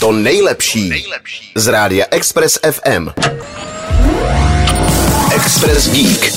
To nejlepší z rádia Express FM. Express Geek.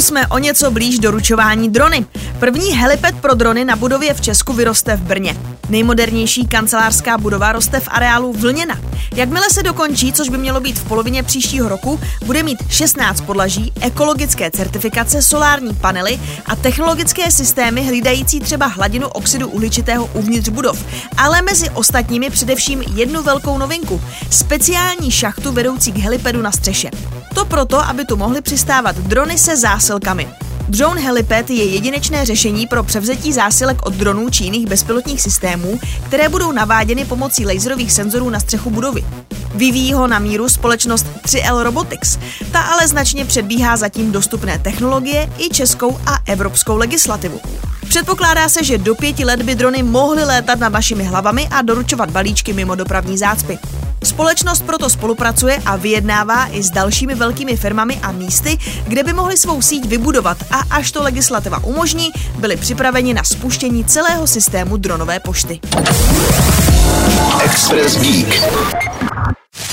Jsme o něco blíž doručování drony. První helipad pro drony na budově v Česku vyroste v Brně. Nejmodernější kancelářská budova roste v areálu Vlněna. Jakmile se dokončí, což by mělo být v polovině příštího roku, bude mít 16 podlaží, ekologické certifikace, solární panely a technologické systémy hlídající třeba hladinu oxidu uhličitého uvnitř budov. Ale mezi ostatními především jednu velkou novinku. Speciální šachtu vedoucí k helipadu na střeše. To proto, aby tu mohly přistávat drony se zásilkami. Drone Helipad je jedinečné řešení pro převzetí zásilek od dronů či jiných bezpilotních systémů, které budou naváděny pomocí laserových senzorů na střechu budovy. Vyvíjí ho na míru společnost 3L Robotics. Ta ale značně předbíhá zatím dostupné technologie i českou a evropskou legislativu. Předpokládá se, že do pěti let by drony mohly létat nad našimi hlavami a doručovat balíčky mimo dopravní zácpy. Společnost proto spolupracuje a vyjednává i s dalšími velkými firmami a místy, kde by mohli svou síť vybudovat a až to legislativa umožní, byli připraveni na spuštění celého systému dronové pošty. Express Geek.